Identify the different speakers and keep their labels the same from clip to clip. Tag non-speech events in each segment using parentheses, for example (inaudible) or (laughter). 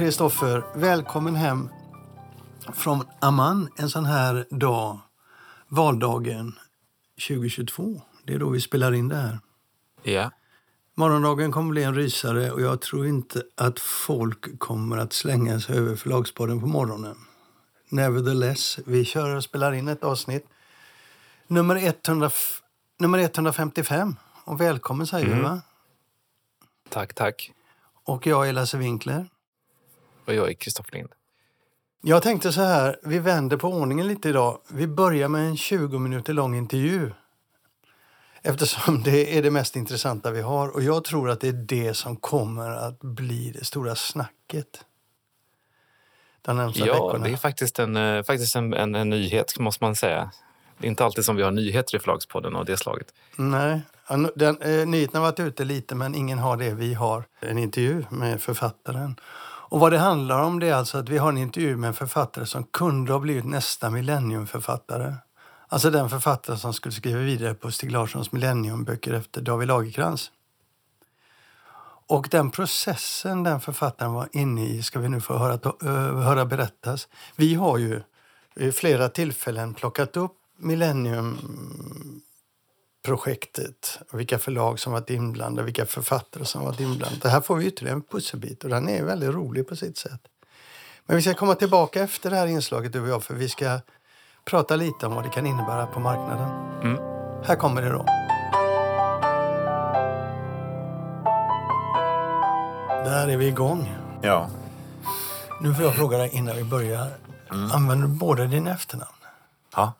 Speaker 1: Kristoffer, välkommen hem från Amman en sån här dag, valdagen 2022. Det är då vi spelar in det här.
Speaker 2: Ja.
Speaker 1: Morgondagen kommer bli en rysare och jag tror inte att folk kommer att slänga sig över förlagsbaden på morgonen. Nevertheless, vi kör och spelar in ett avsnitt. Nummer, 100, nummer 155. Och välkommen säger vi,
Speaker 2: Mm.
Speaker 1: va?
Speaker 2: Tack, tack.
Speaker 1: Och jag är Lasse Winkler.
Speaker 2: Och jag är Kristoffer Lind.
Speaker 1: Jag tänkte så här, vi vänder på ordningen lite idag. Vi börjar med en 20 minuter lång intervju. Eftersom det är det mest intressanta vi har. Och jag tror att det är det som kommer att bli det stora snacket. De närmsta
Speaker 2: Ja,
Speaker 1: veckorna.
Speaker 2: det är faktiskt, en, eh, faktiskt en, en, en nyhet, måste man säga. Det är inte alltid som vi har nyheter i Förlagspodden av det slaget.
Speaker 1: Nej, den, eh, nyheten har varit ute lite men ingen har det vi har. En intervju med författaren. Och vad det handlar om det är alltså att vi har en intervju med en författare som kunde ha blivit nästa millenniumförfattare. Alltså den författare som skulle skriva vidare på Stig Larssons millenniumböcker efter David Lagerkrans. Och den processen den författaren var inne i ska vi nu få höra, eh, höra berättas. Vi har ju vid flera tillfällen plockat upp Millennium projektet, vilka förlag som varit inblandade, vilka författare som varit inblandade. Här får vi ytterligare en pusselbit och den är väldigt rolig på sitt sätt. Men vi ska komma tillbaka efter det här inslaget du och jag för vi ska prata lite om vad det kan innebära på marknaden.
Speaker 2: Mm.
Speaker 1: Här kommer det då. Där är vi igång.
Speaker 3: Ja.
Speaker 1: Nu får jag fråga dig innan vi börjar. Använder du båda dina efternamn?
Speaker 3: Ja.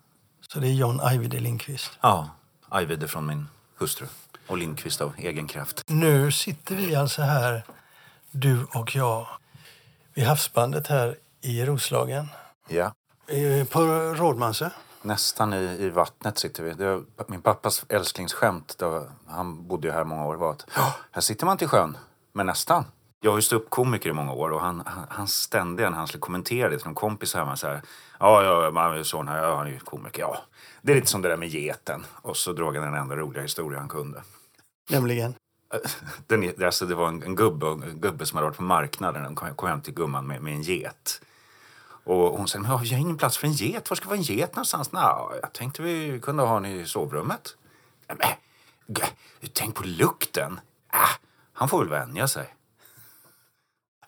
Speaker 1: Så det är John Ajvide Lindqvist.
Speaker 3: ja. Ajvide från min hustru. Och Lindqvist av egen kraft.
Speaker 1: Nu sitter vi alltså här, du och jag, vid havsbandet här i Roslagen.
Speaker 3: Ja.
Speaker 1: Eh, På Rådmansö.
Speaker 3: Nästan i, i vattnet sitter vi. Det var min pappas älsklingsskämt, då, han bodde ju här många år, var att "Ja, här sitter man till sjön, men nästan. Jag har ju upp komiker i många år och han, han, han ständiga när han skulle kommentera det till någon kompis hemma så här. Ja, ja, man är sån här, ja, han är ju komiker, ja. Det är lite som det där med geten. Och så drog han den enda roliga historia han kunde.
Speaker 1: Nämligen. (laughs)
Speaker 3: Den, alltså det var en, en, gubbe, en gubbe som hade varit på marknaden och kom, kom hem till gumman med, med en get. Och hon sa, men jag har ingen plats för en get. Var ska vara en get någonstans? Nå, jag tänkte vi kunde ha den i sovrummet. "Nej, Men, tänk på lukten. Äh, han får väl vänja sig.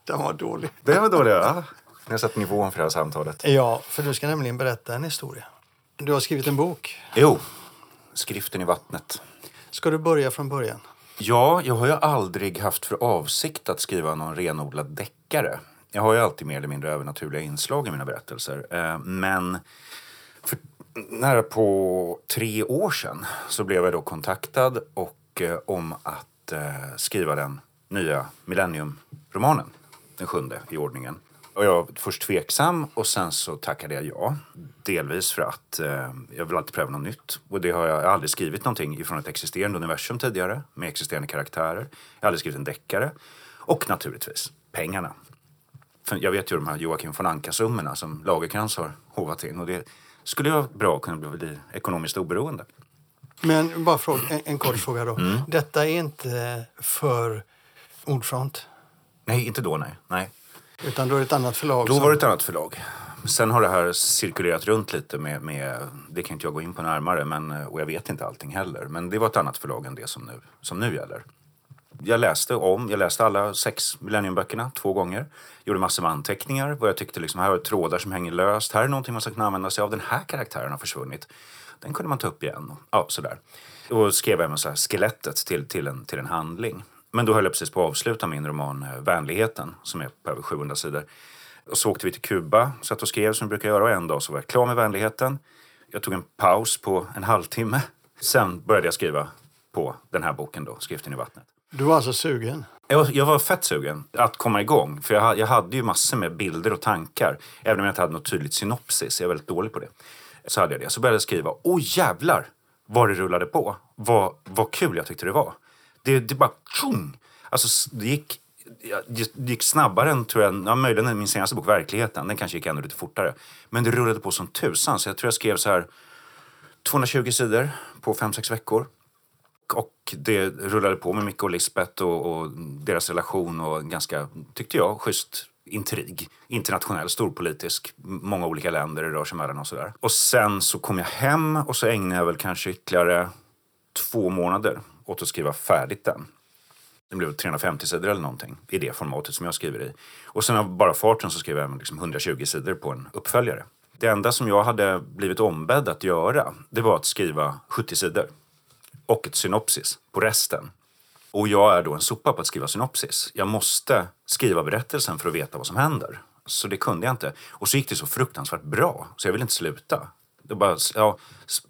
Speaker 1: Den var dålig.
Speaker 3: Det var dåligt, ja. Ni har sett nivån för det här samtalet.
Speaker 1: Ja, för du ska nämligen berätta en historia. Du har skrivit en bok.
Speaker 3: Jo, skriften i vattnet.
Speaker 1: Ska du börja från början?
Speaker 3: Ja, jag har ju aldrig haft för avsikt att skriva någon renodlad deckare. Jag har ju alltid mer eller mindre övernaturliga inslag i mina berättelser. Eh, Men för nära på tre år sedan så blev jag då kontaktad och eh, om att eh, skriva den nya Millennium-romanen, den sjunde i ordningen. Och jag var först tveksam och sen så tackade jag ja. Delvis för att eh, jag vill alltid pröva något nytt. Och det har jag, jag har aldrig skrivit någonting ifrån ett existerande universum tidigare med existerande karaktärer. Jag har aldrig skrivit en deckare. Och naturligtvis pengarna. För jag vet ju de här Joakim von Anka-summorna som Lagercrantz har hovat in. Och det skulle ju vara bra att kunna bli ekonomiskt oberoende.
Speaker 1: Men bara fråga, en, en kort fråga då.
Speaker 3: Mm.
Speaker 1: Detta är inte för Ordfront,
Speaker 3: Nej, inte då nej. nej.
Speaker 1: Utan då är det ett annat förlag.
Speaker 3: Då
Speaker 1: som-
Speaker 3: var det ett annat förlag. Sen har det här cirkulerat runt lite med, med det kan inte jag gå in på närmare, men, och jag vet inte allting heller. Men det var ett annat förlag än det som nu, som nu gäller. Jag läste om, jag läste alla sex Millenniumböckerna två gånger. Gjorde massor med anteckningar. Vad jag tyckte liksom, här var trådar som hänger löst. Här är någonting man ska kunna använda sig av. Den här karaktären har försvunnit. Den kunde man ta upp igen. Ja, sådär. Och skrev även så här skelettet till, till, en, till en handling. Men då höll jag precis på att avsluta min roman eh, Vänligheten, som är på över 700 sidor. Och så åkte vi till Kuba, satt och skrev som vi brukar göra. Och en dag så var jag klar med Vänligheten. Jag tog en paus på en halvtimme. Sen började jag skriva på den här boken då, Skriften i vattnet.
Speaker 1: Du var alltså sugen?
Speaker 3: Jag jag var fett sugen att komma igång. För jag, jag hade ju massor med bilder och tankar. Även om jag inte hade något tydligt synopsis. Jag är väldigt dålig på det. Så hade jag det. Så började jag skriva. Åh jävlar vad det rullade på. Vad, vad kul jag tyckte det var. Det, det bara tjong! Alltså det gick, det gick snabbare än, tror jag, ja, möjligen min senaste bok, Verkligheten. Den kanske gick ännu lite fortare. Men det rullade på som tusan. Så jag tror jag skrev så här 220 sidor på 5-6 veckor. Och det rullade på med Micke och Lisbeth och, och deras relation och en ganska, tyckte jag, schysst intrig. Internationell, storpolitisk, många olika länder det rör sig mellan och sådär. Och sen så kom jag hem och så ägnade jag väl kanske ytterligare två månader åt att skriva färdigt den. Det blev 350 sidor eller någonting i det formatet som jag skriver i. Och sen av bara farten så skrev jag liksom 120 sidor på en uppföljare. Det enda som jag hade blivit ombedd att göra, det var att skriva 70 sidor. Och ett synopsis på resten. Och jag är då en sopa på att skriva synopsis. Jag måste skriva berättelsen för att veta vad som händer. Så det kunde jag inte. Och så gick det så fruktansvärt bra, så jag ville inte sluta. Det bara, ja,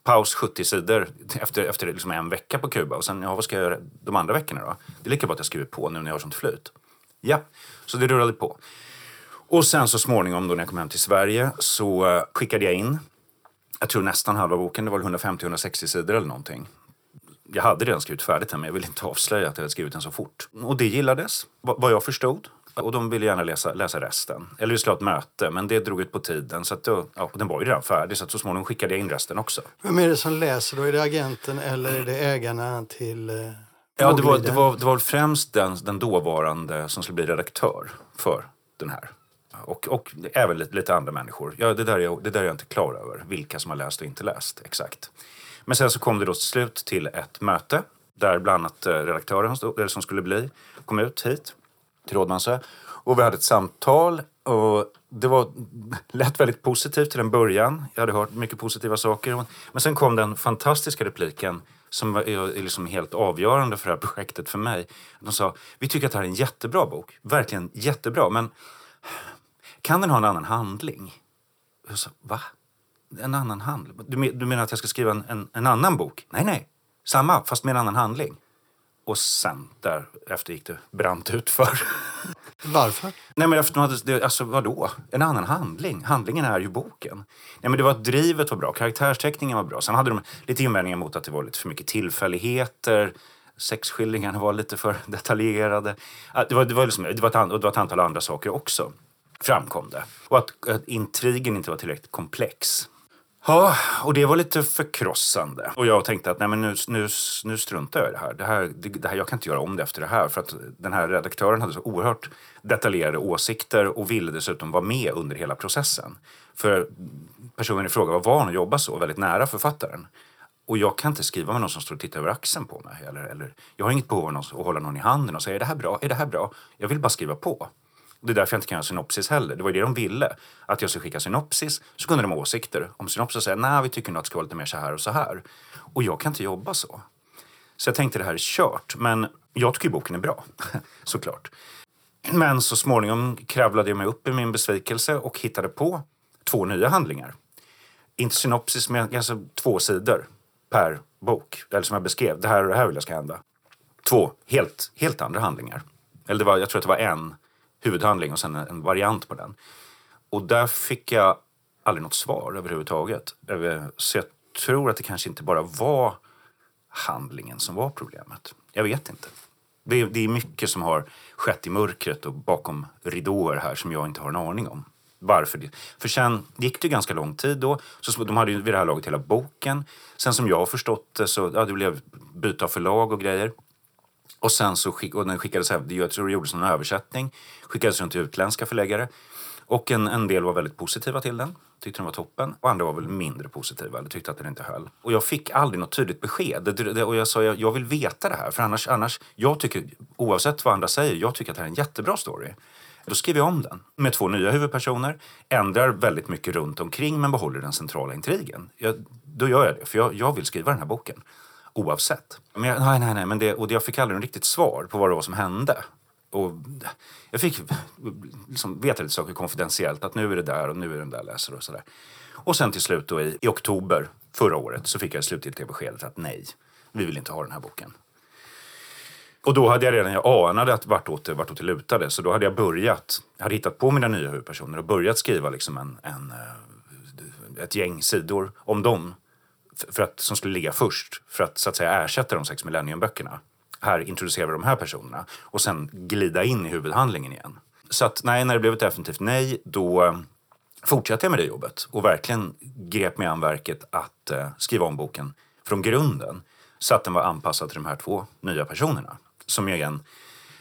Speaker 3: paus 70 sidor efter, efter liksom en vecka på Kuba. Och sen, ja, vad ska jag göra de andra veckorna då? Det är lika bra att jag skriver på nu när jag har sånt flyt. Ja, så det rullade på. Och sen så småningom då när jag kom hem till Sverige så eh, skickade jag in, jag tror nästan halva boken, det var 150-160 sidor eller någonting. Jag hade redan skrivit färdigt den men jag ville inte avslöja att jag hade skrivit den så fort. Och det gillades, vad jag förstod. Och de ville gärna läsa, läsa resten. Eller vi skulle ha ett möte, men det drog ut på tiden. Så att då, ja, den var ju redan färdig, så att så småningom skickade jag in resten också.
Speaker 1: Vem är det som läser då? Är det agenten eller är det ägarna till eh,
Speaker 3: Ja, det var, det, var, det var främst den, den dåvarande som skulle bli redaktör för den här. Och, och även lite, lite andra människor. Ja, det, där är, det där är jag inte klar över, vilka som har läst och inte läst exakt. Men sen så kom det då till slut till ett möte där bland annat eh, redaktören som skulle bli kom ut hit till Rådmansö. Och vi hade ett samtal och det var, lät väldigt positivt till en början. Jag hade hört mycket positiva saker. Men sen kom den fantastiska repliken som är liksom helt avgörande för det här projektet för mig. De sa, vi tycker att det här är en jättebra bok. Verkligen jättebra. Men kan den ha en annan handling? Jag sa, va? En annan handling? Du, du menar att jag ska skriva en, en, en annan bok? Nej, nej. Samma, fast med en annan handling. Och sen därefter gick det brant ut för.
Speaker 1: Varför?
Speaker 3: Nej men efter det, alltså vadå? En annan handling? Handlingen är ju boken. Nej men det var att drivet var bra, karaktärsteckningen var bra. Sen hade de lite invändningar mot att det var lite för mycket tillfälligheter. Sexskildringarna var lite för (laughs) detaljerade. Det var, det var, liksom, det var, ett, det var ett antal andra saker också, framkom det. Och att, att intrigen inte var tillräckligt komplex. Ja, och det var lite förkrossande. Och jag tänkte att nej, men nu, nu, nu struntar jag i det här. Det här, det, det här. Jag kan inte göra om det efter det här. För att den här redaktören hade så oerhört detaljerade åsikter och ville dessutom vara med under hela processen. För personen i fråga var van att jobba så, väldigt nära författaren. Och jag kan inte skriva med någon som står och tittar över axeln på mig. Eller, eller, jag har inget behov av att hålla någon i handen och säga är det här bra? Är det här bra? Jag vill bara skriva på. Det är därför jag inte kan göra synopsis heller. Det var ju det de ville. Att jag skulle skicka synopsis, så kunde de ha åsikter om synopsis och säga nej, vi tycker nog att det ska vara lite mer så här och så här. Och jag kan inte jobba så. Så jag tänkte det här är kört. Men jag tycker boken är bra, (laughs) såklart. Men så småningom kravlade jag mig upp i min besvikelse och hittade på två nya handlingar. Inte synopsis, men alltså två sidor per bok. Eller som jag beskrev, det här och det här vill jag ska hända. Två helt, helt andra handlingar. Eller det var, jag tror att det var en huvudhandling och sen en variant på den. Och där fick jag aldrig något svar överhuvudtaget. Så jag tror att det kanske inte bara var handlingen som var problemet. Jag vet inte. Det är, det är mycket som har skett i mörkret och bakom ridåer här som jag inte har en aning om. Varför det? För sen gick det ganska lång tid då. Så de hade ju vid det här laget hela boken. Sen som jag har förstått det så ja, det blev byte av förlag och grejer. Och sen så skick, och den skickades, jag tror det gjordes en översättning, skickades runt till utländska förläggare. Och en, en del var väldigt positiva till den, tyckte den var toppen. Och andra var väl mindre positiva, eller tyckte att den inte höll. Och jag fick aldrig något tydligt besked. Det, det, och jag sa, jag, jag, vill veta det här. För annars, annars, jag tycker, oavsett vad andra säger, jag tycker att det här är en jättebra story. Då skriver jag om den med två nya huvudpersoner, ändrar väldigt mycket runt omkring men behåller den centrala intrigen. Jag, då gör jag det, för jag, jag vill skriva den här boken oavsett. Men jag, nej, nej, nej, men det, och jag fick aldrig något riktigt svar på vad det var som hände. Och jag fick liksom veta lite saker konfidentiellt, att nu är det där och nu är den där läsare och sådär. Och sen till slut då i, i oktober förra året så fick jag slutgiltiga beskedet att nej, vi vill inte ha den här boken. Och då hade jag redan, jag anade att vartåt, vartåt det lutade, så då hade jag börjat, jag hade hittat på mina nya huvudpersoner och börjat skriva liksom en, en, eh, ett gäng sidor om dem för att, som skulle ligga först för att så att säga ersätta de sex millenniumböckerna. Här introducerar vi de här personerna och sen glida in i huvudhandlingen igen. Så att nej, när det blev ett definitivt nej, då eh, fortsatte jag med det jobbet och verkligen grep mig an verket att eh, skriva om boken från grunden så att den var anpassad till de här två nya personerna. Som är en,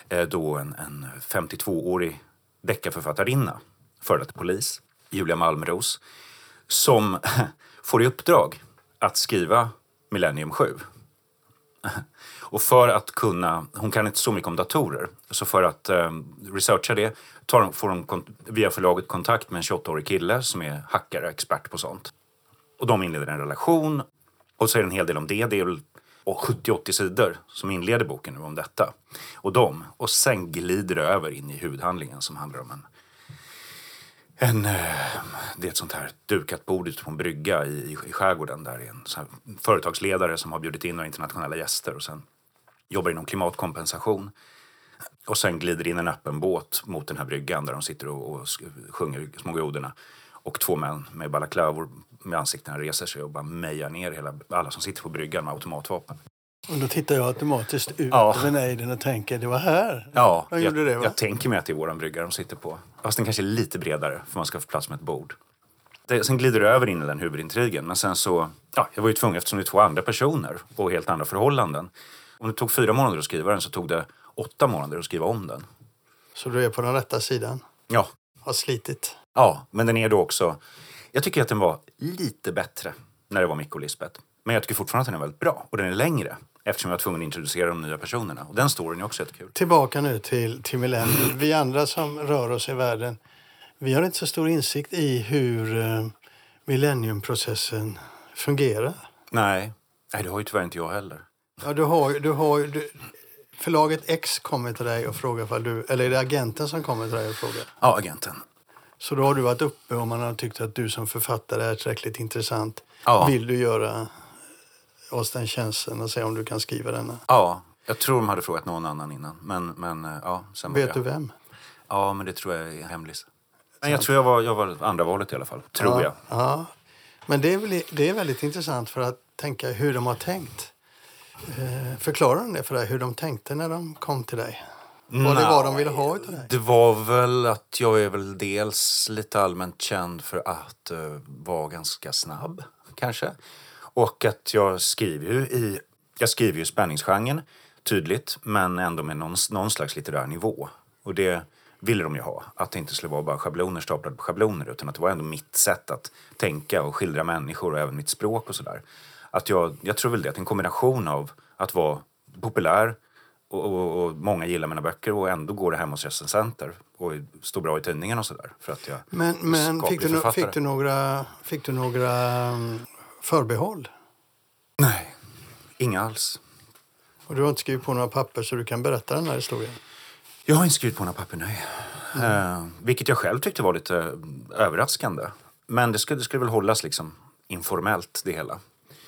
Speaker 3: eh, då en, en 52-årig deckarförfattarinna, före detta polis, Julia Malmros, som (laughs) får i uppdrag att skriva Millennium 7. Och för att kunna, hon kan inte så mycket om datorer, så för att eh, researcha det tar, får hon via förlaget kontakt med en 28-årig kille som är hackare, expert på sånt. Och de inleder en relation och så är det en hel del om det. Det är väl 70-80 sidor som inleder boken nu om detta. Och dem. Och sen glider det över in i huvudhandlingen som handlar om en en, eh, det är ett sånt här dukat bord ute på en brygga i, i skärgården där är en företagsledare som har bjudit in några internationella gäster och sen jobbar inom klimatkompensation. Och sen glider in en öppen båt mot den här bryggan där de sitter och, och sjunger Små grodorna. Och två män med balaklavor med ansiktena reser sig och bara mejar ner hela, alla som sitter på bryggan med automatvapen.
Speaker 1: Och då tittar jag automatiskt ut ja. över nejden och tänker, det var här
Speaker 3: Ja, de jag, det, va? jag tänker mig att det är våran brygga de sitter på. Fast den kanske är lite bredare för man ska få plats med ett bord. Det, sen glider det över in i den huvudintrigen. Men sen så, ja, jag var ju tvungen eftersom det är två andra personer och helt andra förhållanden. Om det tog fyra månader att skriva den så tog det åtta månader att skriva om den.
Speaker 1: Så du är på den rätta sidan?
Speaker 3: Ja.
Speaker 1: Har slitit?
Speaker 3: Ja, men den är då också... Jag tycker att den var lite bättre när det var Micke och Lisbeth. Men jag tycker fortfarande att den är väldigt bra och den är längre. Eftersom jag var tvungen att introducera de nya personerna. Och den storyn är också jättekul.
Speaker 1: Tillbaka nu till, till Millennium. Vi andra som rör oss i världen, vi har inte så stor insikt i hur uh, millenniumprocessen fungerar.
Speaker 3: Nej. Nej, det har ju tyvärr inte jag heller.
Speaker 1: Ja, du har, du har, du, förlaget X kommer till dig och frågar för du, eller är det agenten som kommer till dig och frågar?
Speaker 3: Ja, agenten.
Speaker 1: Så då har du varit uppe och man har tyckt att du som författare är tillräckligt intressant. Ja. Vill du göra oss den tjänsten och se om du kan skriva denna?
Speaker 3: Ja, jag tror de hade frågat någon annan innan. Men, men eh, ja,
Speaker 1: sen Vet du vem?
Speaker 3: Ja, men det tror jag är hemligt. Men jag tror jag var, jag var andra valet i alla fall. Tror
Speaker 1: ja,
Speaker 3: jag.
Speaker 1: Ja. Men det är, väl, det är väldigt intressant för att tänka hur de har tänkt. Eh, förklarar de det för dig, hur de tänkte när de kom till dig? Vad det var de ville ha utav dig?
Speaker 3: Det var väl att jag är väl dels lite allmänt känd för att uh, vara ganska snabb, kanske. Och att jag skriver ju i, jag skriver ju spänningsgenren tydligt, men ändå med någon, någon slags litterär nivå. Och det ville de ju ha. Att det inte skulle vara bara schabloner staplade på schabloner, utan att det var ändå mitt sätt att tänka och skildra människor och även mitt språk och sådär. Att jag, jag tror väl det, att en kombination av att vara populär och, och, och, många gillar mina böcker och ändå går det hem hos recensenter och står bra i tidningen och sådär.
Speaker 1: men men fick, du, fick, du några, fick du några mm, förbehåll?
Speaker 3: Nej, inga alls.
Speaker 1: Och du har inte skrivit på några papper så du kan berätta den här historien?
Speaker 3: Jag har inte skrivit på några papper, nej. Mm. Uh, vilket jag själv tyckte var lite överraskande. Men det skulle, det skulle väl hållas liksom informellt det hela.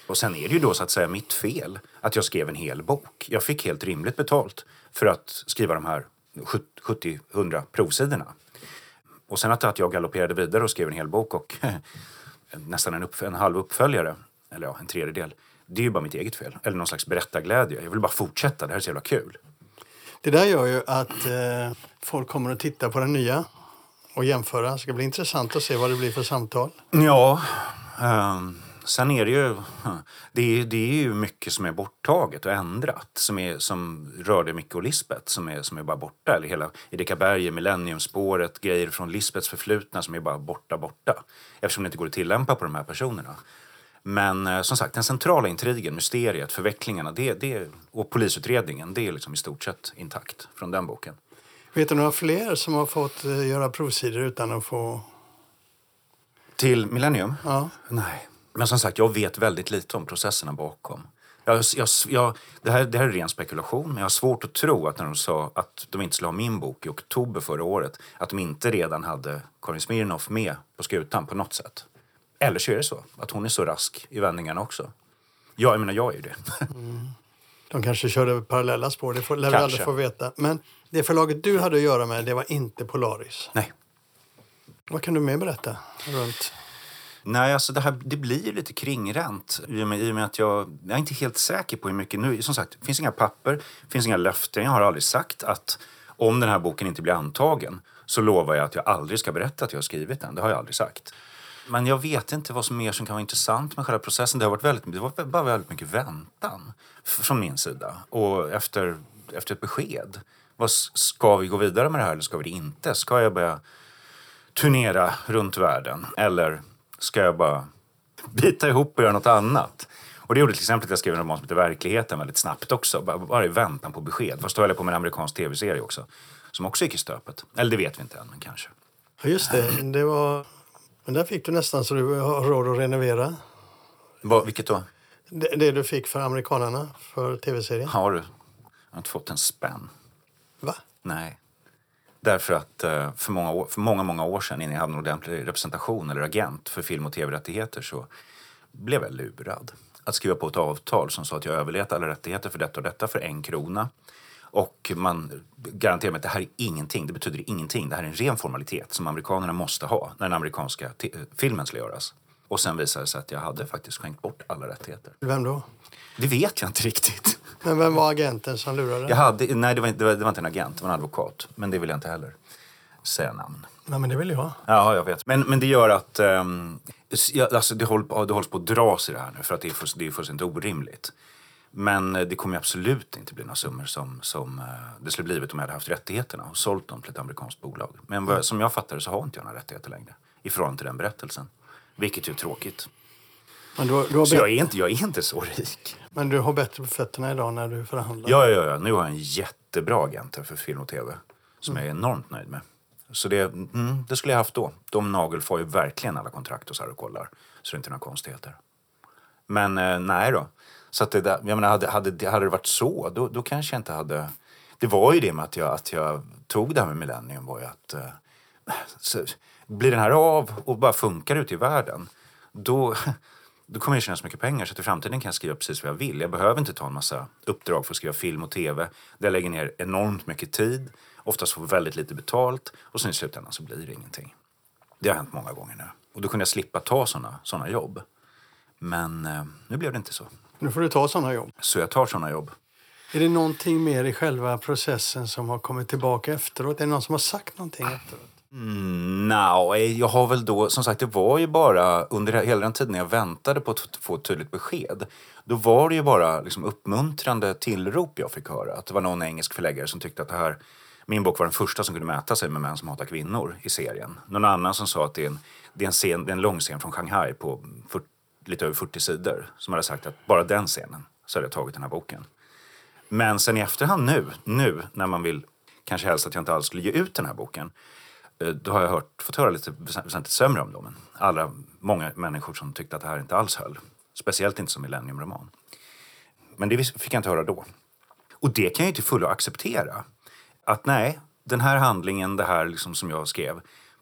Speaker 3: Och sen är det ju då så att säga mitt fel att jag skrev en hel bok. Jag fick helt rimligt betalt för att skriva de här 70-100 provsidorna. Och sen att jag galopperade vidare och skrev en hel bok och (laughs) nästan en, en halv uppföljare, eller ja, en tredjedel. Det är ju bara mitt eget fel. Eller någon slags berättarglädje. Jag vill bara fortsätta, det här är så jävla kul.
Speaker 1: Det där gör ju att eh, folk kommer att titta på den nya och jämföra. Det ska bli intressant att se vad det blir för samtal.
Speaker 3: Ja. Um Sen är det ju, (laughs) det är, det är ju mycket som är borttaget och ändrat. Som, är, som rörde Micke och Lisbeth som är, som är bara borta. Eller hela Erika Berger, Millenniumspåret, grejer från Lisbeths förflutna som är bara borta, borta. Eftersom det inte går att tillämpa på de här personerna. Men eh, som sagt, den centrala intrigen, mysteriet, förvecklingarna det, det, och polisutredningen, det är liksom i stort sett intakt från den boken.
Speaker 1: Vet du några fler som har fått eh, göra provsidor utan att få...
Speaker 3: Till Millennium?
Speaker 1: Ja.
Speaker 3: Nej. Men som sagt, jag vet väldigt lite om processerna bakom. Jag, jag, jag, det, här, det här är ren spekulation, men jag har svårt att tro att när de sa att de inte skulle ha min bok i oktober förra året, att de inte redan hade Karin Smirnoff med på skutan på något sätt. Eller så är det så, att hon är så rask i vändningarna också. Ja, jag menar, jag är ju det. Mm.
Speaker 1: De kanske körde parallella spår, det får, lär vi aldrig få veta. Men det förlaget du hade att göra med, det var inte Polaris?
Speaker 3: Nej.
Speaker 1: Vad kan du mer berätta runt
Speaker 3: Nej, alltså det, här, det blir ju lite kringränt i och, med, i och med att jag, jag är inte helt säker på hur mycket... Nu, som sagt, det finns inga papper, det finns inga löften. Jag har aldrig sagt att om den här boken inte blir antagen så lovar jag att jag aldrig ska berätta att jag har skrivit den. Det har jag aldrig sagt. Men jag vet inte vad som mer som kan vara intressant med själva processen. Det har varit väldigt, det var bara väldigt mycket väntan från min sida och efter, efter ett besked. Vad, ska vi gå vidare med det här eller ska vi det inte? Ska jag börja turnera runt världen? Eller ska jag bara bita ihop och göra något annat? Och det gjorde till exempel att jag skrev en roman som heter Verkligheten väldigt snabbt också. Bara, i väntan på besked. Då höll jag på med en amerikansk tv-serie också. Som också gick i stöpet. Eller det vet vi inte än, men kanske.
Speaker 1: Ja, just det. det var... Men där fick du nästan så du har råd att renovera.
Speaker 3: Vad, vilket då?
Speaker 1: Det, det du fick för amerikanerna för tv-serien.
Speaker 3: Har du? Jag har inte fått en spänn.
Speaker 1: Va?
Speaker 3: Nej. Därför att eh, för många, år, för många, många år sedan innan jag hade en ordentlig representation eller agent för film och tv-rättigheter så blev jag lurad. Att skriva på ett avtal som sa att jag överlät alla rättigheter för detta och detta för en krona. Och man garanterar mig att det här är ingenting, det betyder ingenting. Det här är en ren formalitet som amerikanerna måste ha när den amerikanska filmen ska göras. Och sen visade det sig att jag hade faktiskt skänkt bort alla rättigheter.
Speaker 1: Vem då?
Speaker 3: Det vet jag inte riktigt.
Speaker 1: Men vem var agenten som lurade?
Speaker 3: Jag hade, nej, det var, inte- det var, inte en agent, det var en advokat. Men det vill jag inte heller säga namn.
Speaker 1: Nej, men det vill jag.
Speaker 3: Ja, jag vet. Men, men det gör att um, alltså, det, håller, på- det hålls på att dras i det här nu för att det är, full, det är fullständigt orimligt. Men eh, det kommer absolut inte bli några summor som, som eh, det skulle blivit om jag hade haft rättigheterna och sålt dem till ett amerikanskt bolag. Men vad, som jag fattar det så har inte jag några rättigheter längre i förhållande till den berättelsen. Vilket ju är tråkigt.
Speaker 1: Men du, du, har
Speaker 3: Så jag är inte, jag är inte så rik
Speaker 1: men du har bättre på fötterna idag när du förhandlar?
Speaker 3: Ja, ja, ja. Nu har jag en jättebra agent för film och tv som mm. jag är enormt nöjd med. Så det, mm, det skulle jag haft då. De nagelfar ju verkligen alla kontrakt och så här och kollar. Så det är inte några konstigheter. Men eh, nej då. Så att det där, jag menar, hade, hade, hade det varit så, då, då kanske jag inte hade... Det var ju det med att jag, att jag tog det här med Millennium var ju att... Eh, så, blir den här av och bara funkar ute i världen, då, då kommer jag tjäna så mycket pengar så att i framtiden kan jag skriva precis vad jag vill. Jag behöver inte ta en massa uppdrag för att skriva film och tv där jag lägger ner enormt mycket tid, oftast får väldigt lite betalt och sen i slutändan så blir det ingenting. Det har hänt många gånger nu. Och då kunde jag slippa ta såna, såna jobb. Men eh, nu blev det inte så.
Speaker 1: Nu får du ta sådana jobb.
Speaker 3: Så jag tar såna jobb.
Speaker 1: Är det någonting mer i själva processen som har kommit tillbaka efteråt? Är det någon som har sagt någonting efteråt?
Speaker 3: Mm, no, eh, jag har väl då, som sagt det var ju bara under hela den tiden jag väntade på att få ett tydligt besked. Då var det ju bara liksom uppmuntrande tillrop jag fick höra. Att det var någon engelsk förläggare som tyckte att det här, min bok var den första som kunde mäta sig med män som hatar kvinnor i serien. Någon annan som sa att det är en, det är en, scen, det är en lång scen från Shanghai på 40, lite över 40 sidor. Som hade sagt att bara den scenen så hade jag tagit den här boken. Men sen i efterhand nu, nu när man vill kanske helst att jag inte alls skulle ge ut den här boken. Eh, då har jag hört, fått höra lite väsentligt sämre om dem. Alla, många människor som tyckte att det här inte alls höll. Speciellt inte som millenniumroman. Men det fick jag inte höra då. Och det kan jag ju till fullo acceptera. Att nej, den här handlingen, det här liksom som jag skrev.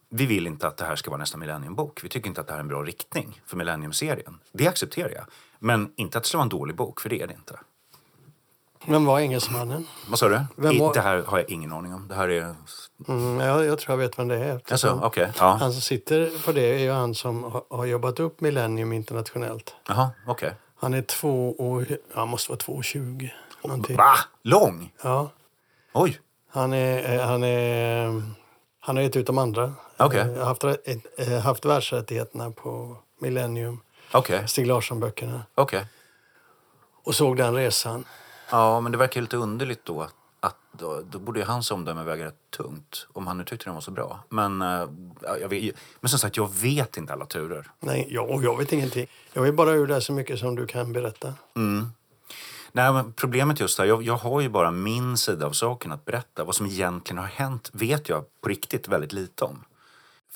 Speaker 3: Vi vill inte att det här ska vara nästa millenniumbok. Vi tycker inte att det här är en bra riktning för millenniumserien. Det accepterar jag. Men inte att det ska vara en dålig bok, för det är det inte.
Speaker 1: Vem var engelsmannen?
Speaker 3: Vad sa du?
Speaker 1: Vem var-
Speaker 3: Det här har jag ingen aning om. Det här är...
Speaker 1: Mm, jag, jag tror jag vet vem det är.
Speaker 3: Alltså, okej. Ja.
Speaker 1: Han som sitter på det är ju han som har, jobbat upp Millennium internationellt.
Speaker 3: Jaha, okej.
Speaker 1: Han är två och, han måste vara 2,20 någonting.
Speaker 3: Va? Lång?
Speaker 1: Ja,
Speaker 3: Oj.
Speaker 1: han är, eh, han är, han har gett ut de andra.
Speaker 3: Okej.
Speaker 1: Eh, haft, eh, haft världsrättigheterna på Millennium,
Speaker 3: Okej.
Speaker 1: Stig Larsson-böckerna.
Speaker 3: Okej.
Speaker 1: Och såg den resan.
Speaker 3: Ja, men det verkar ju lite underligt då. Att då, då borde ju hans omdöme väga rätt tungt. Om han nu tyckte den var så bra. Men, ja, jag vet, men som sagt, jag vet inte alla turer.
Speaker 1: Nej, jag, och jag vet ingenting. Jag vill bara ur det så mycket som du kan berätta.
Speaker 3: Nej, men problemet just där, jag, jag har ju bara min sida av saken att berätta. Vad som egentligen har hänt vet jag på riktigt väldigt lite om.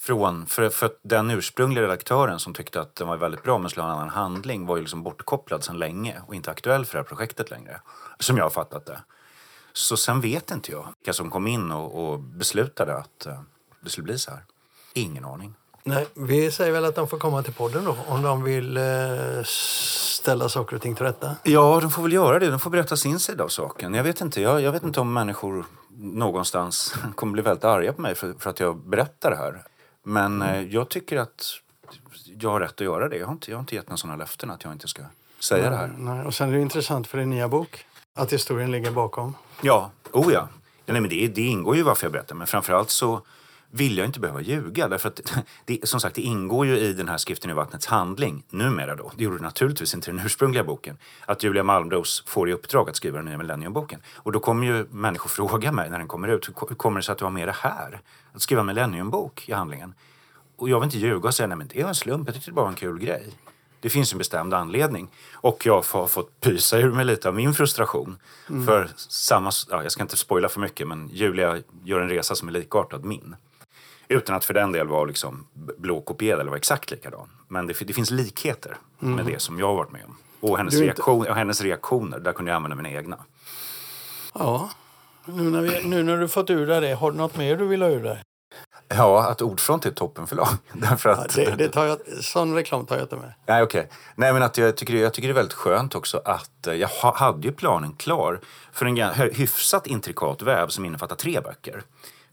Speaker 3: Från, för, för den ursprungliga redaktören som tyckte att den var väldigt bra men skulle ha en annan handling var ju liksom bortkopplad sedan länge och inte aktuell för det här projektet längre. Som jag har fattat det. Så sen vet inte jag vilka som kom in och, och beslutade att eh, det skulle bli så här. Ingen aning.
Speaker 1: Nej, vi säger väl att de får komma till podden då om de vill eh, ställa saker och ting till rätta.
Speaker 3: Ja, de får väl göra det. De får berätta sin sida av saken. Jag vet inte, jag, jag vet inte om människor någonstans (laughs) kommer bli väldigt arga på mig för, för att jag berättar det här. Men eh, jag tycker att jag har rätt att göra det. Jag har inte, jag har inte gett några sådana löften att jag inte ska säga det här.
Speaker 1: Nej, och sen är det intressant för din nya bok att historien ligger bakom.
Speaker 3: Ja, oh ja. ja nej, men det, det ingår ju varför jag berättar. Men framförallt så vill jag inte behöva ljuga. Därför att (laughs) det, som sagt, det ingår ju i den här skriften i vattnets handling, numera då, det gjorde det naturligtvis inte i den ursprungliga boken, att Julia Malmros får i uppdrag att skriva den nya Millenniumboken. Och då kommer ju människor fråga mig när den kommer ut, hur kommer det sig att du har med det här? Att skriva en Millenniumbok i handlingen. Och jag vill inte ljuga och säga, nej men det är en slump, jag tyckte det bara var en kul grej. Det finns en bestämd anledning. Och jag har fått pysa ur mig lite av min frustration. Mm. För samma, ja, jag ska inte spoila för mycket, men Julia gör en resa som är likartad min. Utan att för den del vara liksom blåkopierad eller vara exakt likadan. Men det, det finns likheter mm. med det som jag har varit med om. Och hennes, reaktion, inte... och hennes reaktioner, där kunde jag använda mina egna.
Speaker 1: Ja, nu när, vi, nu när du fått ur dig det, har du något mer du vill ha ur dig?
Speaker 3: Ja, att Ordfront är ett toppenförlag. (laughs) Därför att...
Speaker 1: Ja, det, det tar jag, sån reklam tar jag inte med.
Speaker 3: Nej, okej. Okay. Nej, men att jag, tycker, jag tycker det är väldigt skönt också att eh, jag hade ju planen klar för en hyfsat intrikat väv som innefattar tre böcker.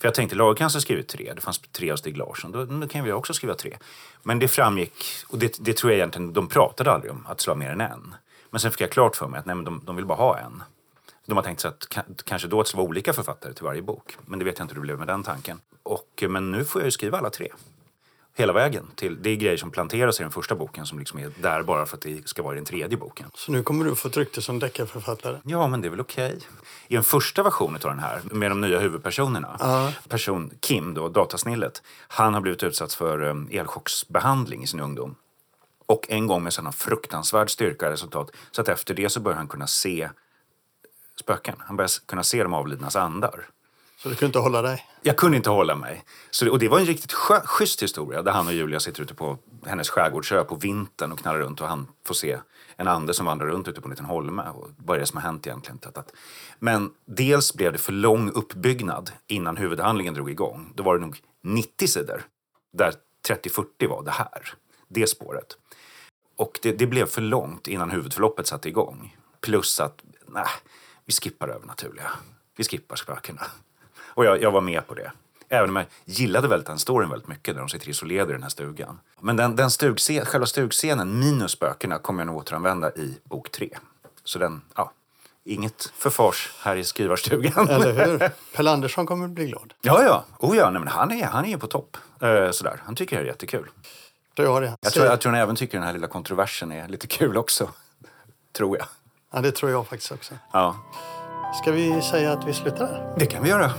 Speaker 3: För jag tänkte, Lagercrantz har skrivit tre, det fanns tre av Stig Larsson, då, då kan vi också skriva tre. Men det framgick, och det, det tror jag egentligen, de pratade aldrig om att slå mer än en. Men sen fick jag klart för mig att nej, men de, de vill bara ha en. De har tänkt sig att kanske då att det vara olika författare till varje bok. Men det vet jag inte hur det blev med den tanken. Och, men nu får jag ju skriva alla tre. Hela vägen. Till, det är grejer som planteras i den första boken som liksom är där bara för att det ska vara i den tredje boken.
Speaker 1: Så nu kommer du få ett rykte som deckarförfattare?
Speaker 3: Ja, men det är väl okej. Okay. I den första versionen av den här, med de nya huvudpersonerna, uh. person Kim, då, datasnillet, han har blivit utsatt för um, elchocksbehandling i sin ungdom. Och en gång med sådana fruktansvärd styrka resultat. Så att efter det så börjar han kunna se spöken. Han börjar kunna se de avlidnas andar.
Speaker 1: Så du kunde inte hålla dig?
Speaker 3: Jag kunde inte hålla mig. Så, och det var en riktigt skö, schysst historia där han och Julia sitter ute på hennes skärgårdsö på vintern och knallar runt och han får se en ande som vandrar runt ute på en liten holme. Och vad är det som har hänt egentligen? Men dels blev det för lång uppbyggnad innan huvudhandlingen drog igång. Då var det nog 90 sidor där 30-40 var det här. Det spåret. Och det, det, blev för långt innan huvudförloppet satte igång. Plus att, nej, vi skippar övernaturliga. Vi skippar spökena. Och jag, jag var med på det. Även om jag gillade väldigt den storyn väldigt mycket, där de sitter isolerade i den här stugan. Men den, den stugscen, själva stugscenen minus spökena kommer jag nog återanvända i bok tre. Så den, ja, inget förfars här i skrivarstugan.
Speaker 1: Eller hur? (laughs) Pelle Andersson kommer bli glad.
Speaker 3: Ja, ja. Oh, ja nej, men han, är, han är på topp. Eh, sådär. Han tycker det är jättekul.
Speaker 1: Det har det.
Speaker 3: Jag tror, jag tror han även tycker den här lilla kontroversen är lite kul också. (laughs) tror jag.
Speaker 1: Ja, det tror jag faktiskt också.
Speaker 3: Ja.
Speaker 1: Ska vi säga att vi slutar?
Speaker 3: Det kan vi göra.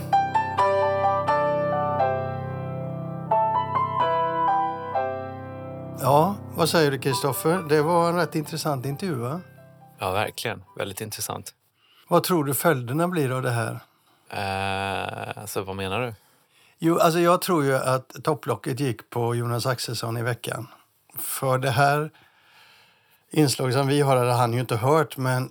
Speaker 1: Ja, vad säger du Kristoffer? Det var en rätt intressant intervju va?
Speaker 2: Ja, verkligen. Väldigt intressant.
Speaker 1: Vad tror du följderna blir av det här?
Speaker 2: Eh, alltså, vad menar du?
Speaker 1: Jo, alltså jag tror ju att topplocket gick på Jonas Axelsson i veckan. För det här inslaget som vi har hade han ju inte hört, men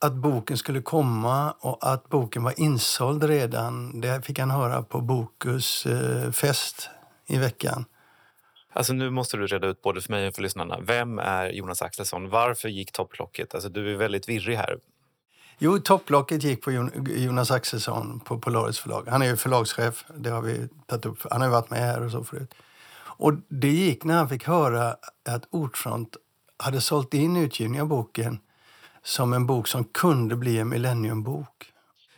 Speaker 1: att boken skulle komma och att boken var insåld redan, det fick han höra på Bokus eh, fest i veckan.
Speaker 2: Alltså nu måste du reda ut både för mig och för lyssnarna. Vem är Jonas Axelsson? Varför gick topplocket? Alltså du är väldigt virrig här.
Speaker 1: Jo, topplocket gick på Jonas Axelsson på Polaris förlag. Han är ju förlagschef, det har vi tagit upp. Han har varit med här och så förut. Och det gick när han fick höra att Ordfront hade sålt in utgivningen av boken som en bok som kunde bli en millenniumbok.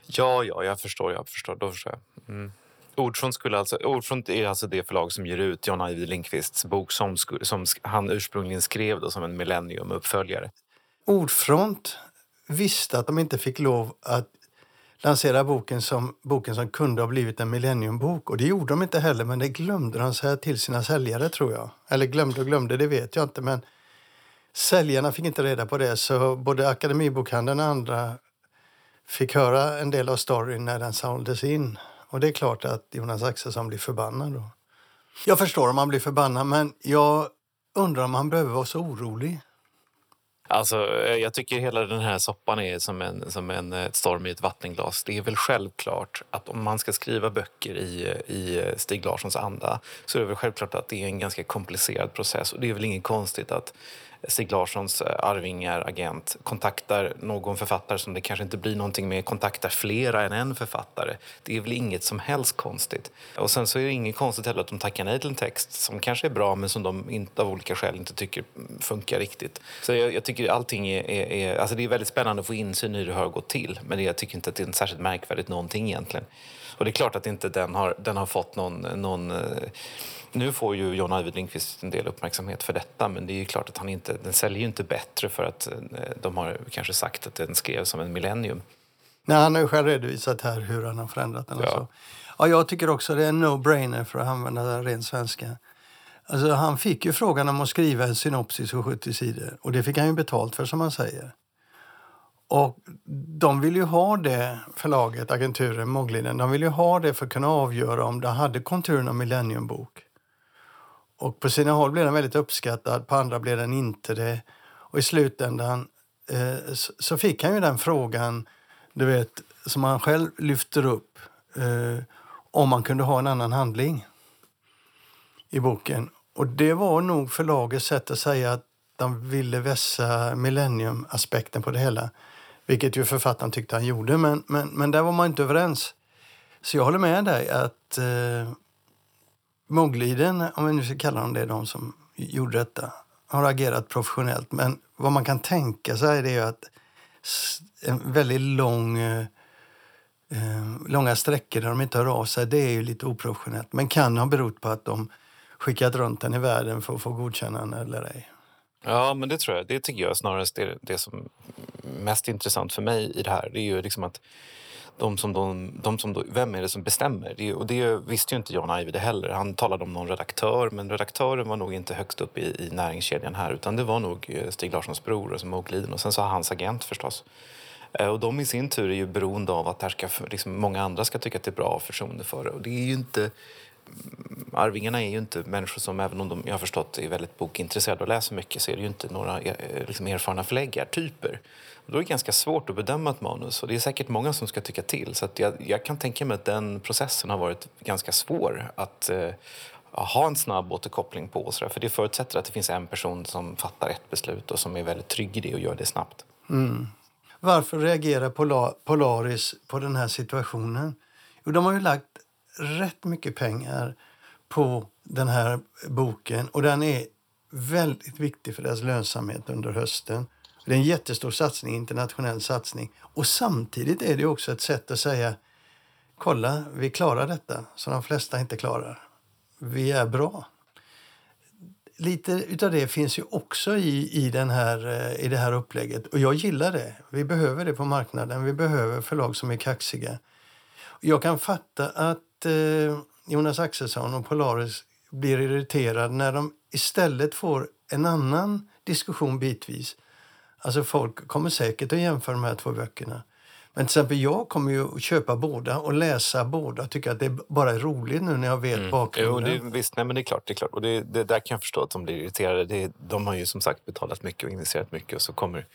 Speaker 2: Ja, ja, jag förstår. Jag förstår. Då förstår jag. Mm. Ordfront, skulle alltså, Ordfront är alltså det förlag som ger ut John Ajvide Lindqvists bok som, som han ursprungligen skrev då som en millenniumuppföljare.
Speaker 1: Ordfront visste att de inte fick lov att lansera boken som boken som kunde ha blivit en millenniumbok. Och det gjorde de inte heller, men det glömde de säga till sina säljare tror jag. Eller glömde och glömde, det vet jag inte. Men säljarna fick inte reda på det, så både Akademibokhandeln och andra fick höra en del av storyn när den såldes in. Och det är klart att Jonas Axelsson blir förbannad då. Jag förstår om han blir förbannad, men jag undrar om han behöver vara så orolig.
Speaker 2: Alltså, eh, jag tycker hela den här soppan är som en, som en eh, storm i ett vattenglas. Det är väl självklart att om man ska skriva böcker i, eh, i Stig Larssons anda så är det väl självklart att det är en ganska komplicerad process. Och det är väl inget konstigt att Stig Larssons eh, arvingar, agent, kontaktar någon författare som det kanske inte blir någonting med, kontaktar flera än en författare. Det är väl inget som helst konstigt. Och sen så är det inget konstigt heller att de tackar nej till en text som kanske är bra men som de inte, av olika skäl inte tycker funkar riktigt. Så jag, jag tycker allting är, är, är, alltså det är väldigt spännande att få insyn i hur det har gått till men jag tycker inte att det är särskilt märkvärdigt någonting egentligen. Och det är klart att inte den har, den har fått någon, någon eh, nu får ju John Ajvide Lindqvist en del uppmärksamhet för detta men det är klart att han inte, den säljer ju inte bättre för att eh, de har kanske sagt att den skrevs som en millennium.
Speaker 1: Nej, han har ju själv redovisat här hur han har förändrat den.
Speaker 2: Ja.
Speaker 1: så. Ja, jag tycker också det är en no-brainer för att använda ren svenska. Alltså, han fick ju frågan om att skriva en synopsis på 70 sidor och det fick han ju betalt för som han säger. Och de vill ju ha det, förlaget, agenturen, Mogliden, de vill ju ha det för att kunna avgöra om det hade konturen av Millenniumbok. Och på sina håll blev den väldigt uppskattad, på andra blev den inte det. Och i slutändan eh, så, fick han ju den frågan, du vet, som han själv lyfter upp, eh, om man kunde ha en annan handling i boken. Och det var nog förlagets sätt att säga att de ville vässa Millenniumaspekten på det hela. Vilket ju författaren tyckte han gjorde, men, men, men där var man inte överens. Så jag håller med dig att eh, Mogliden, om vi nu ska kalla dem det, de som gjorde detta, har agerat professionellt. Men vad man kan tänka sig det är ju att en väldigt lång, eh, eh, långa sträckor där de inte hör av sig, det är ju lite oprofessionellt. Men kan ha berott på att de skickat runt den i världen för att få godkännande eller ej.
Speaker 2: Ja, men det tror jag. Det tycker jag snarast är det som är mest intressant för mig i det här. Det är ju liksom att de som de, de som de, vem är det som bestämmer? Det, och det visste ju inte Jan Ajvide heller. Han talade om någon redaktör, men redaktören var nog inte högst upp i, i näringskedjan här utan det var nog eh, Stig Larssons bror, alltså Mogliden och sen så hans agent förstås. Eh, och de i sin tur är ju beroende av att här ska, liksom, många andra ska tycka att det är bra och förtroende för det. Och det är ju inte... Arvingarna är ju inte människor som, även om de jag har förstått är väldigt bokintresserade och läser mycket, så är det ju inte några eh, liksom, erfarna förläggartyper. Då är det ganska svårt att bedöma ett manus och det är säkert många som ska tycka till. Så att jag, jag kan tänka mig att den processen har varit ganska svår att eh, ha en snabb återkoppling på. Så där. För det förutsätter att det finns en person som fattar ett beslut och som är väldigt trygg i det och gör det snabbt. Mm.
Speaker 1: Varför reagerar Polaris på den här situationen? Jo, de har ju lagt rätt mycket pengar på den här boken och den är väldigt viktig för deras lönsamhet under hösten. Det är en jättestor satsning, internationell satsning. Och samtidigt är det också ett sätt att säga kolla, vi klarar detta som de flesta inte klarar. Vi är bra lite utav det finns ju också i, i, den här, eh, i det här upplägget. Och jag gillar det. Vi behöver det på marknaden. Vi behöver förlag som är kaxiga. Jag kan fatta att eh, Jonas Axelsson och Polaris blir irriterade när de istället får en annan diskussion bitvis. Alltså folk kommer säkert att jämföra de här två böckerna. Men till exempel jag kommer ju att köpa båda och läsa båda tycka att det bara är roligt nu när jag vet
Speaker 2: Jo,
Speaker 1: bakgrunden.
Speaker 2: det, visst, nej, men det är klart. Det är klart. Och det, det där kan jag förstå att de blir irriterade. Det, de har ju som sagt betalat mycket och investerat mycket och så kommer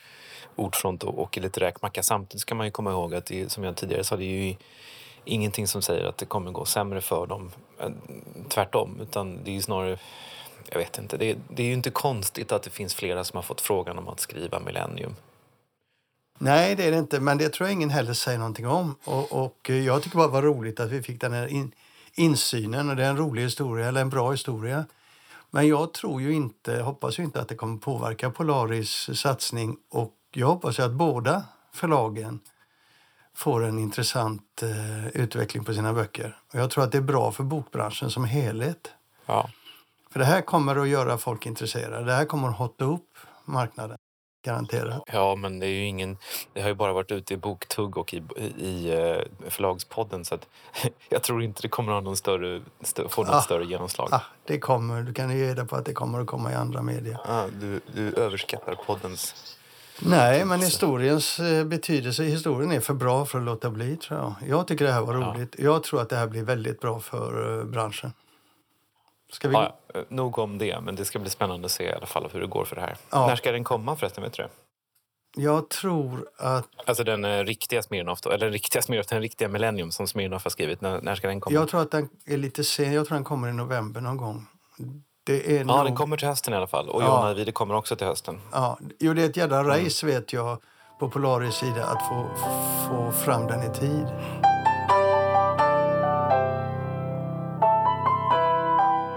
Speaker 2: Ordfront och åker lite räkmacka. Samtidigt ska man ju komma ihåg att det, som jag tidigare sa, det är ju ingenting som säger att det kommer gå sämre för dem. Tvärtom, utan det är ju snarare jag vet inte. Det, det är ju inte konstigt att det finns flera som har fått frågan om att skriva Millennium.
Speaker 1: Nej, det är det inte. Men det tror jag ingen heller säger någonting om. Och, och jag tycker bara det var roligt att vi fick den här in, insynen. Och det är en rolig historia, eller en bra historia. Men jag tror ju inte, hoppas ju inte att det kommer påverka Polaris satsning. Och jag hoppas ju att båda förlagen får en intressant eh, utveckling på sina böcker. Och jag tror att det är bra för bokbranschen som helhet.
Speaker 2: Ja.
Speaker 1: För det här kommer att göra folk intresserade. Det här kommer att hotta upp marknaden. Garanterat.
Speaker 2: Ja, men det är ju ingen... Det har ju bara varit ute i boktugg och i, i eh, förlagspodden så att (laughs) jag tror inte det kommer att ha någon större, stö, få något
Speaker 1: Ah.
Speaker 2: större genomslag.
Speaker 1: Ah, det kommer, du kan ge dig på att det kommer att komma i andra medier.
Speaker 2: Ah, du, du överskattar poddens...
Speaker 1: Nej, men historiens eh, betydelse, historien är för bra för att låta bli tror jag. Jag tycker det här var
Speaker 2: Ja.
Speaker 1: roligt. Jag tror att det här blir väldigt bra för eh, branschen. Ska vi...
Speaker 2: Ja, ja, nog om det, men det ska bli spännande att se i alla fall hur det går för det här.
Speaker 1: Ja.
Speaker 2: När ska den komma förresten? Vet du det?
Speaker 1: Jag tror att,
Speaker 2: Alltså den eh, riktiga Smirnoff, eller den riktiga Smirnoff, den riktiga Millennium som Smirnoff har skrivit. När, när ska den komma?
Speaker 1: jag tror att den är lite sen. Jag tror den kommer i november någon gång. Det är
Speaker 2: Ja,
Speaker 1: nog...
Speaker 2: den kommer till hösten i alla fall. Och
Speaker 1: Ja.
Speaker 2: Jonna Ajvide kommer också till hösten.
Speaker 1: Ja, jo, det är ett jädra
Speaker 2: Mm.
Speaker 1: race vet jag på Polaris sida att få, få fram den i tid.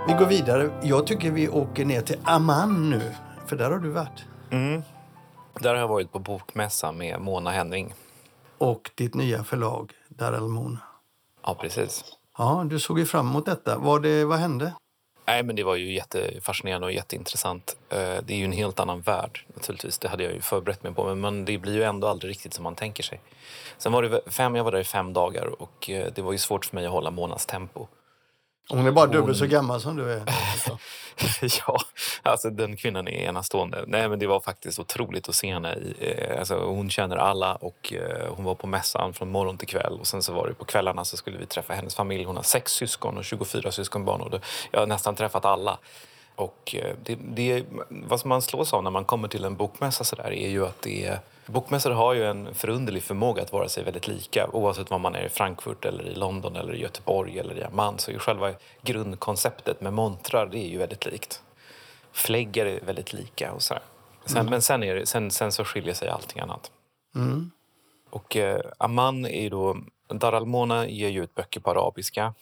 Speaker 1: Vi går vidare. Jag tycker vi åker ner till Amman nu, för där har du varit.
Speaker 2: Där har jag varit på bokmässa med Mona Henning.
Speaker 1: Och ditt nya förlag, Dar al Mona.
Speaker 2: Ja, precis.
Speaker 1: Ja, du såg ju fram emot detta. Vad, det, vad hände?
Speaker 2: Nej, men det var ju jättefascinerande och jätteintressant. Eh, det är ju en helt annan värld naturligtvis. Det hade jag ju förberett mig på. Men- det blir ju ändå aldrig riktigt som man tänker sig. Sen var det fem, jag var där i fem dagar och eh, det var ju svårt för mig att hålla månadstempo.
Speaker 1: Hon är bara dubbelt så gammal som du är. (laughs)
Speaker 2: ja, alltså den kvinnan är enastående. Nej, men det var faktiskt otroligt att se henne. I, eh, alltså, hon känner alla och eh, hon var på mässan från morgon till kväll. Och sen så var det på kvällarna så skulle vi träffa hennes familj. Hon har sex syskon och 24 syskonbarn och jag har nästan träffat alla. Och eh, det, det, vad man slås av när man kommer till en bokmässa så där är ju att det är Bokmässor har ju en förunderlig förmåga att vara sig väldigt lika oavsett var man är i Frankfurt, eller i London, eller i Göteborg eller i Amman. Så själva grundkonceptet med montrar det är ju väldigt likt. Fläggar är väldigt lika och sådär. Sen, Men sen, är det, sen, sen så skiljer sig allting annat.
Speaker 1: Mm.
Speaker 2: Och eh, Amman är ju då... Dar al-Mona ger ju ut böcker på arabiska,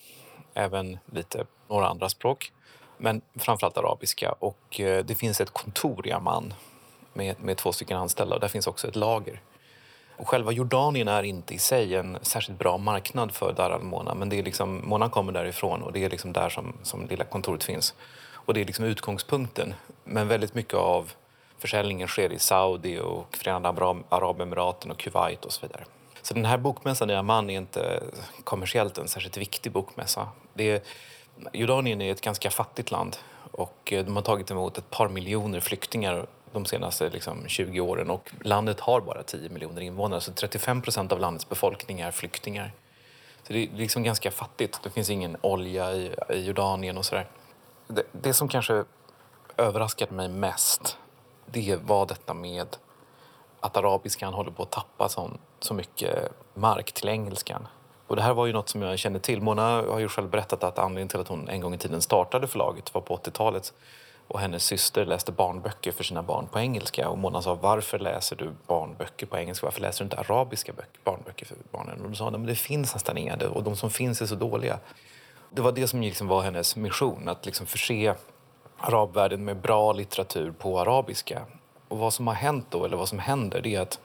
Speaker 2: även lite några andra språk. Men framförallt arabiska. Och eh, det finns ett kontor i Amman med, med två stycken anställda och där finns också ett lager. Och själva Jordanien är inte i sig en särskilt bra marknad för Dar al-Mona men det är liksom, Mona kommer därifrån och det är liksom där som, som lilla kontoret finns. Och det är liksom utgångspunkten. Men väldigt mycket av försäljningen sker i Saudi och Förenade Arabemiraten och Kuwait och så vidare. Så den här bokmässan i Amman är inte kommersiellt en särskilt viktig bokmässa. Det är, Jordanien är ett ganska fattigt land och eh, de har tagit emot ett par miljoner flyktingar de senaste liksom, 20 åren och landet har bara 10 miljoner invånare så 35 procent av landets befolkning är flyktingar. Så det är liksom ganska fattigt. Det finns ingen olja i, i Jordanien och sådär. Det, det som kanske överraskade mig mest det var detta med att arabiskan håller på att tappa så, så mycket mark till engelskan. Och det här var ju något som jag kände till. Mona har ju själv berättat att anledningen till att hon en gång i tiden startade förlaget var på 80-talet och hennes syster läste barnböcker för sina barn på engelska. Och Mona sa, varför läser du barnböcker på engelska? Varför läser du inte arabiska böcker, barnböcker för barnen? Och de sa, att det finns nästan inga och de som finns är så dåliga. Det var det som liksom var hennes mission, att liksom förse arabvärlden med bra litteratur på arabiska. Och vad som har hänt då, eller vad som händer, det är att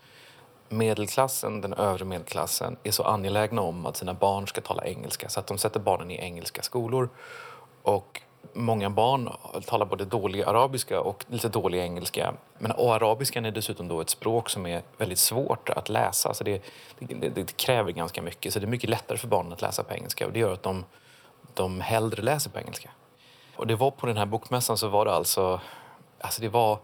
Speaker 2: medelklassen, den övre medelklassen, är så angelägna om att sina barn ska tala engelska så att de sätter barnen i engelska skolor. Och många barn talar både dålig arabiska och lite dålig engelska. Men och arabiskan är dessutom då ett språk som är väldigt svårt att läsa. Så det, det, det kräver ganska mycket, så det är mycket lättare för barnen att läsa på engelska. Och det gör att de, de hellre läser på engelska. Och det var på den här bokmässan så var det alltså, alltså det var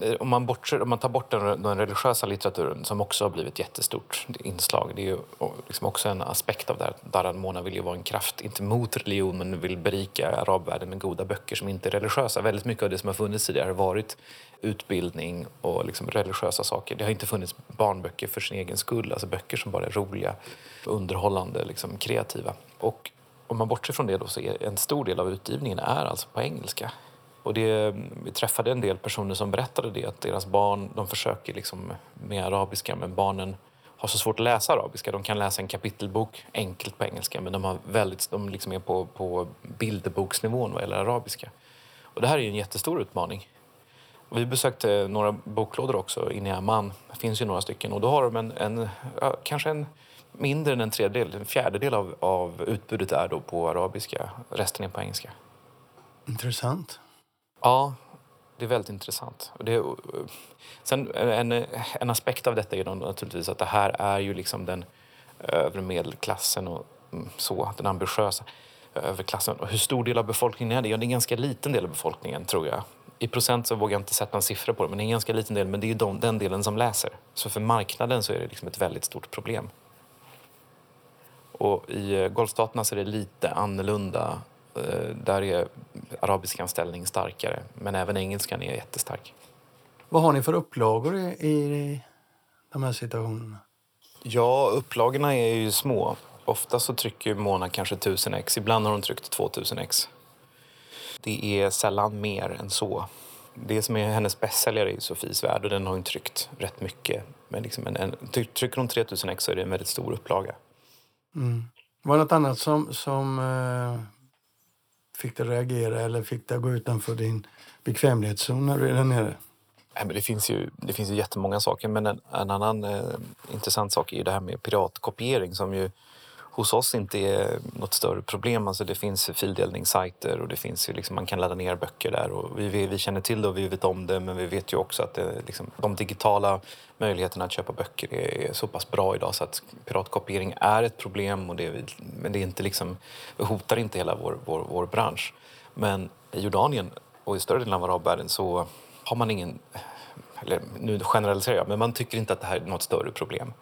Speaker 2: Eh, om man, bortser, om man tar bort den, den religiösa litteraturen som också har blivit ett jättestort inslag. Det är ju liksom också en aspekt av det här. Darad Mona vill ju vara en kraft, inte mot religion, men vill berika arabvärlden med goda böcker som inte är religiösa. Väldigt mycket av det som har funnits tidigare har varit utbildning och liksom religiösa saker. Det har inte funnits barnböcker för sin egen skull, alltså böcker som bara är roliga, underhållande, liksom kreativa. Och om man bortser från det då så är en stor del av utgivningen är alltså på engelska. Och det, vi träffade en del personer som berättade det, att deras barn de försöker liksom med arabiska men barnen har så svårt att läsa arabiska. De kan läsa en kapitelbok enkelt på engelska men de, har väldigt, de liksom är på, på bilderboksnivån vad gäller arabiska. Och det här är ju en jättestor utmaning. Och vi besökte några boklådor också inne i Amman. Det finns ju några stycken och då har de en, en ja, kanske en mindre än en tredjedel, en fjärdedel av, av utbudet är då på arabiska, resten är på engelska.
Speaker 1: Intressant.
Speaker 2: Ja, det är väldigt intressant. Och det, eh, sen eh, en, eh, en aspekt av detta är ju naturligtvis att det här är ju liksom den övre medelklassen och mm, så, den ambitiösa överklassen. Och hur stor del av befolkningen är det? Ja, det är en ganska liten del av befolkningen tror jag. I procent så vågar jag inte sätta en siffra på det, men det är en ganska liten del. Men det är ju de, den delen som läser. Så för marknaden så är det liksom ett väldigt stort problem. Och i Golfstaterna så är det lite annorlunda där är arabiskans ställning starkare, men även engelskan är jättestark.
Speaker 1: Vad har ni för upplagor i, i de här situationerna?
Speaker 2: Ja, upplagorna är ju små. Ofta så trycker Mona kanske 1000 ex, ibland har hon tryckt 2000 ex. det är sällan mer än så. Det som är hennes bästsäljare är Sofies värld och den har hon tryckt rätt mycket. Men liksom en, en, trycker hon 3000 ex så är det en väldigt stor upplaga.
Speaker 1: Mm. Var det något annat som, som uh, fick det reagera eller fick det gå utanför din bekvämlighetszon när du är där nere?
Speaker 2: Nej, men det, finns ju, det finns ju jättemånga saker men en, en annan eh, intressant sak är ju det här med piratkopiering som ju hos oss inte är något större problem. Alltså det finns fildelningssajter och det finns ju liksom, man kan ladda ner böcker där. Och vi, vi känner till det och vi vet om det men vi vet ju också att det, liksom, de digitala möjligheterna att köpa böcker är, så pass bra idag så att piratkopiering är ett problem och det, men det är inte liksom, hotar inte hela vår, vår, vår bransch. Men i Jordanien och i större delen av arabvärlden så har man ingen, eller nu generaliserar jag, men man tycker inte att det här är något större problem.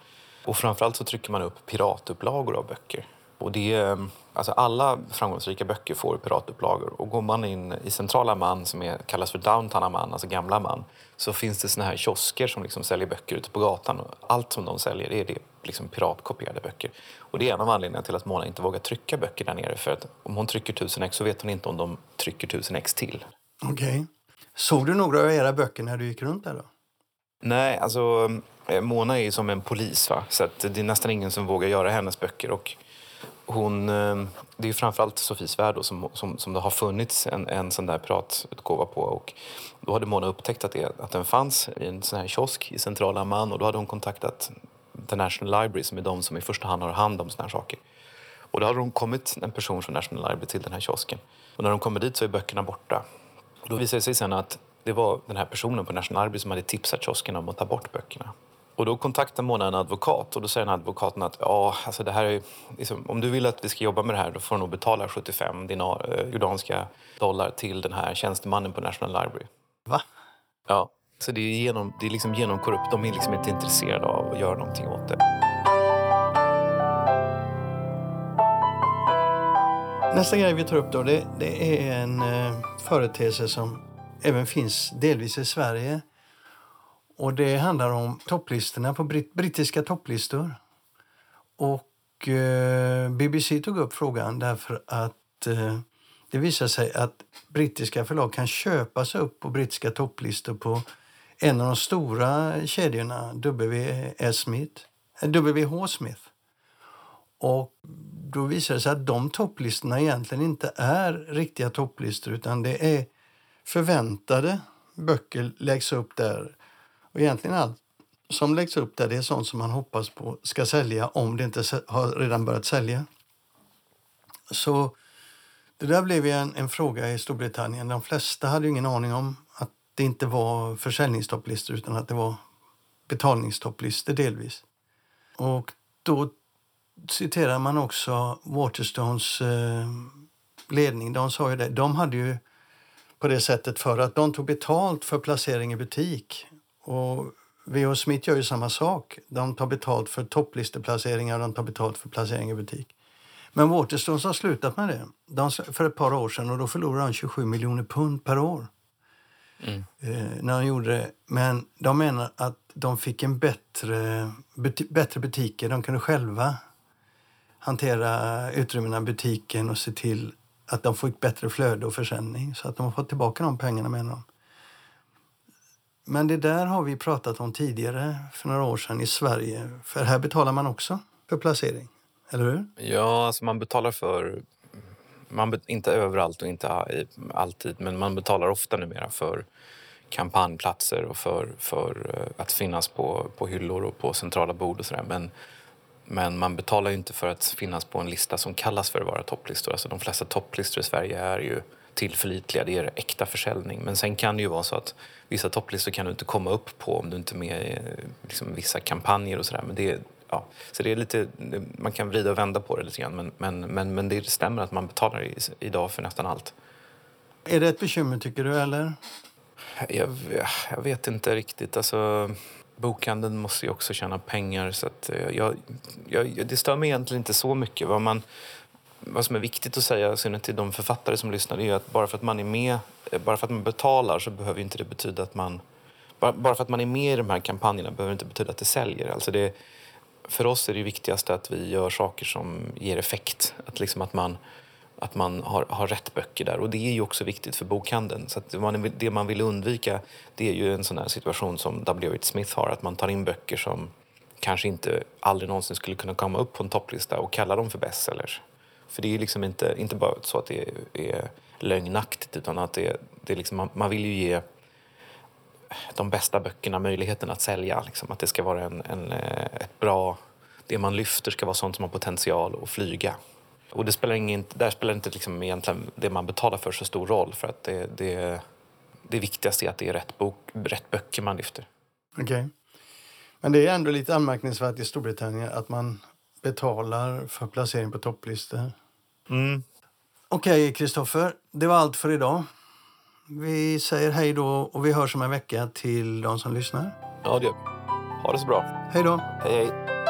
Speaker 2: Och framförallt så trycker man upp piratupplagor av böcker. Och det ehm, alltså alla framgångsrika böcker får piratupplagor. Och går man in i centrala man, som är, kallas för downtown man, alltså gamla man, så finns det såna här kiosker som liksom säljer böcker ute på gatan. Och allt som de säljer är det liksom piratkopierade böcker. Och det är en av anledningarna till att Mona inte vågar trycka böcker där nere. För att om hon trycker tusen ex så vet hon inte om de trycker tusen ex till.
Speaker 1: Okej. Okay. Såg du några av era böcker när du gick runt där då?
Speaker 2: Nej, alltså eh, Mona är ju som en polis, va? så det är nästan ingen som vågar göra hennes böcker. Och hon, eh, det är framförallt Sofies värld som, som, som det har funnits en, en sån där piratutgåva på. Och då hade Mona upptäckt att, det, att den fanns i en sån här kiosk i centrala Amman och då hade hon kontaktat The National Library som är de som i första hand har hand om såna här saker. Och då hade hon kommit en person från National Library till den här kiosken. Och när de kommer dit så är böckerna borta. Och då visar det sig sen att det var den här personen på National Library som hade tipsat kiosken om att ta bort böckerna. Och då kontaktar Mona en advokat och då säger den advokaten att ja, alltså det här är, liksom, om du vill att vi ska jobba med det här då får du nog betala 75 dinar, eh, jordanska dollar till den här tjänstemannen på National Library.
Speaker 1: Va?
Speaker 2: Ja, så det är, genom, det är liksom genomkorrupt. De är liksom inte intresserade av att göra någonting åt det.
Speaker 1: Nästa grej vi tar upp då, det, det är en eh, företeelse som även finns delvis i Sverige. Och det handlar om topplistorna på britt brittiska topplistor. Och eh, BBC tog upp frågan därför att eh, det visar sig att brittiska förlag kan köpas upp på brittiska topplistor på en av de stora kedjorna, W.S. Smith, WH Smith. Och då visar det sig att de topplistorna egentligen inte är riktiga topplistor utan det är förväntade böcker läggs upp där och egentligen allt som läggs upp där det är sånt som man hoppas på ska sälja om det inte har redan börjat sälja. Så det där blev en, en fråga i Storbritannien. De flesta hade ingen aning om att det inte var försäljningstopplistor utan att det var betalningstopplistor delvis. Och då citerar man också Waterstones eh, ledning. De sa ju det. De hade ju på det sättet för att de tog betalt för placering i butik och V.H. Smith gör ju samma sak. De tar betalt för topplisteplaceringar och de tar betalt för placering i butik. Men Waterstones har slutat med det de, för ett par år sedan och då förlorade de 27 miljoner pund per år. Mm. Eh, när de gjorde det. Men de menar att de fick en bättre, buti bättre butiker. De kunde själva hantera utrymmena i butiken och se till att de fick bättre flöde och försäljning. Så att de har fått tillbaka de pengarna menar de. Men det där har vi pratat om tidigare för några år sedan i Sverige. För här betalar man också för placering, eller hur?
Speaker 2: Ja, alltså man betalar för... Man inte överallt och inte alltid, men man betalar ofta numera för kampanjplatser och för, för eh, att finnas på, på hyllor och på centrala bord och sådär. Men, men man betalar inte för att finnas på en lista som kallas för att vara topplistor. Alltså de flesta topplistor i Sverige är ju tillförlitliga, det är äkta försäljning. Men sen kan det ju vara så att vissa topplistor kan du inte komma upp på om du inte är med i liksom, vissa kampanjer och sådär. Men det, ja, så det är lite, man kan vrida och vända på det lite grann. Men, men, men, men det stämmer att man betalar i, idag för nästan allt.
Speaker 1: Är det ett bekymmer tycker du eller?
Speaker 2: Jag, jag vet inte riktigt. Alltså, bokhandeln måste ju också tjäna pengar så att eh, jag, jag, det stör mig egentligen inte så mycket. Vad man, vad som är viktigt att säga, synnerhet till de författare som lyssnar, är att bara för att man är med, eh, bara för att man betalar så behöver inte det betyda att man... Bara, för att man är med i de här kampanjerna behöver inte betyda att det säljer. Alltså det, för oss är det viktigaste att vi gör saker som ger effekt. Att, liksom att, man, att man har, har rätt böcker där. Och det är ju också viktigt för bokhandeln. Så att det, man, det man vill undvika det är ju en sån här situation som W.H. Smith har, att man tar in böcker som kanske inte aldrig någonsin skulle kunna komma upp på en topplista och kalla dem för bestsellers. För det är ju liksom inte, inte bara så att det är, är lögnaktigt utan att det, det är liksom, man, man vill ju ge de bästa böckerna möjligheten att sälja. Liksom. Att det ska vara en, en, eh, ett bra... Det man lyfter ska vara sånt som har potential att flyga. Och det spelar ingen, där spelar inte liksom egentligen det man betalar för så stor roll för att det, det, det viktigaste är att det är rätt, bok, rätt böcker man lyfter.
Speaker 1: Okej. Okay. Men det är ändå lite anmärkningsvärt i Storbritannien att man betalar för placering på topplistor.
Speaker 2: Mm.
Speaker 1: Okej, okay, Kristoffer. Det var allt för idag. Vi säger hej då och vi hörs om en vecka till de som lyssnar.
Speaker 2: Ja, det gör vi. Ha det så bra.
Speaker 1: Hej då.
Speaker 2: Hej, hej.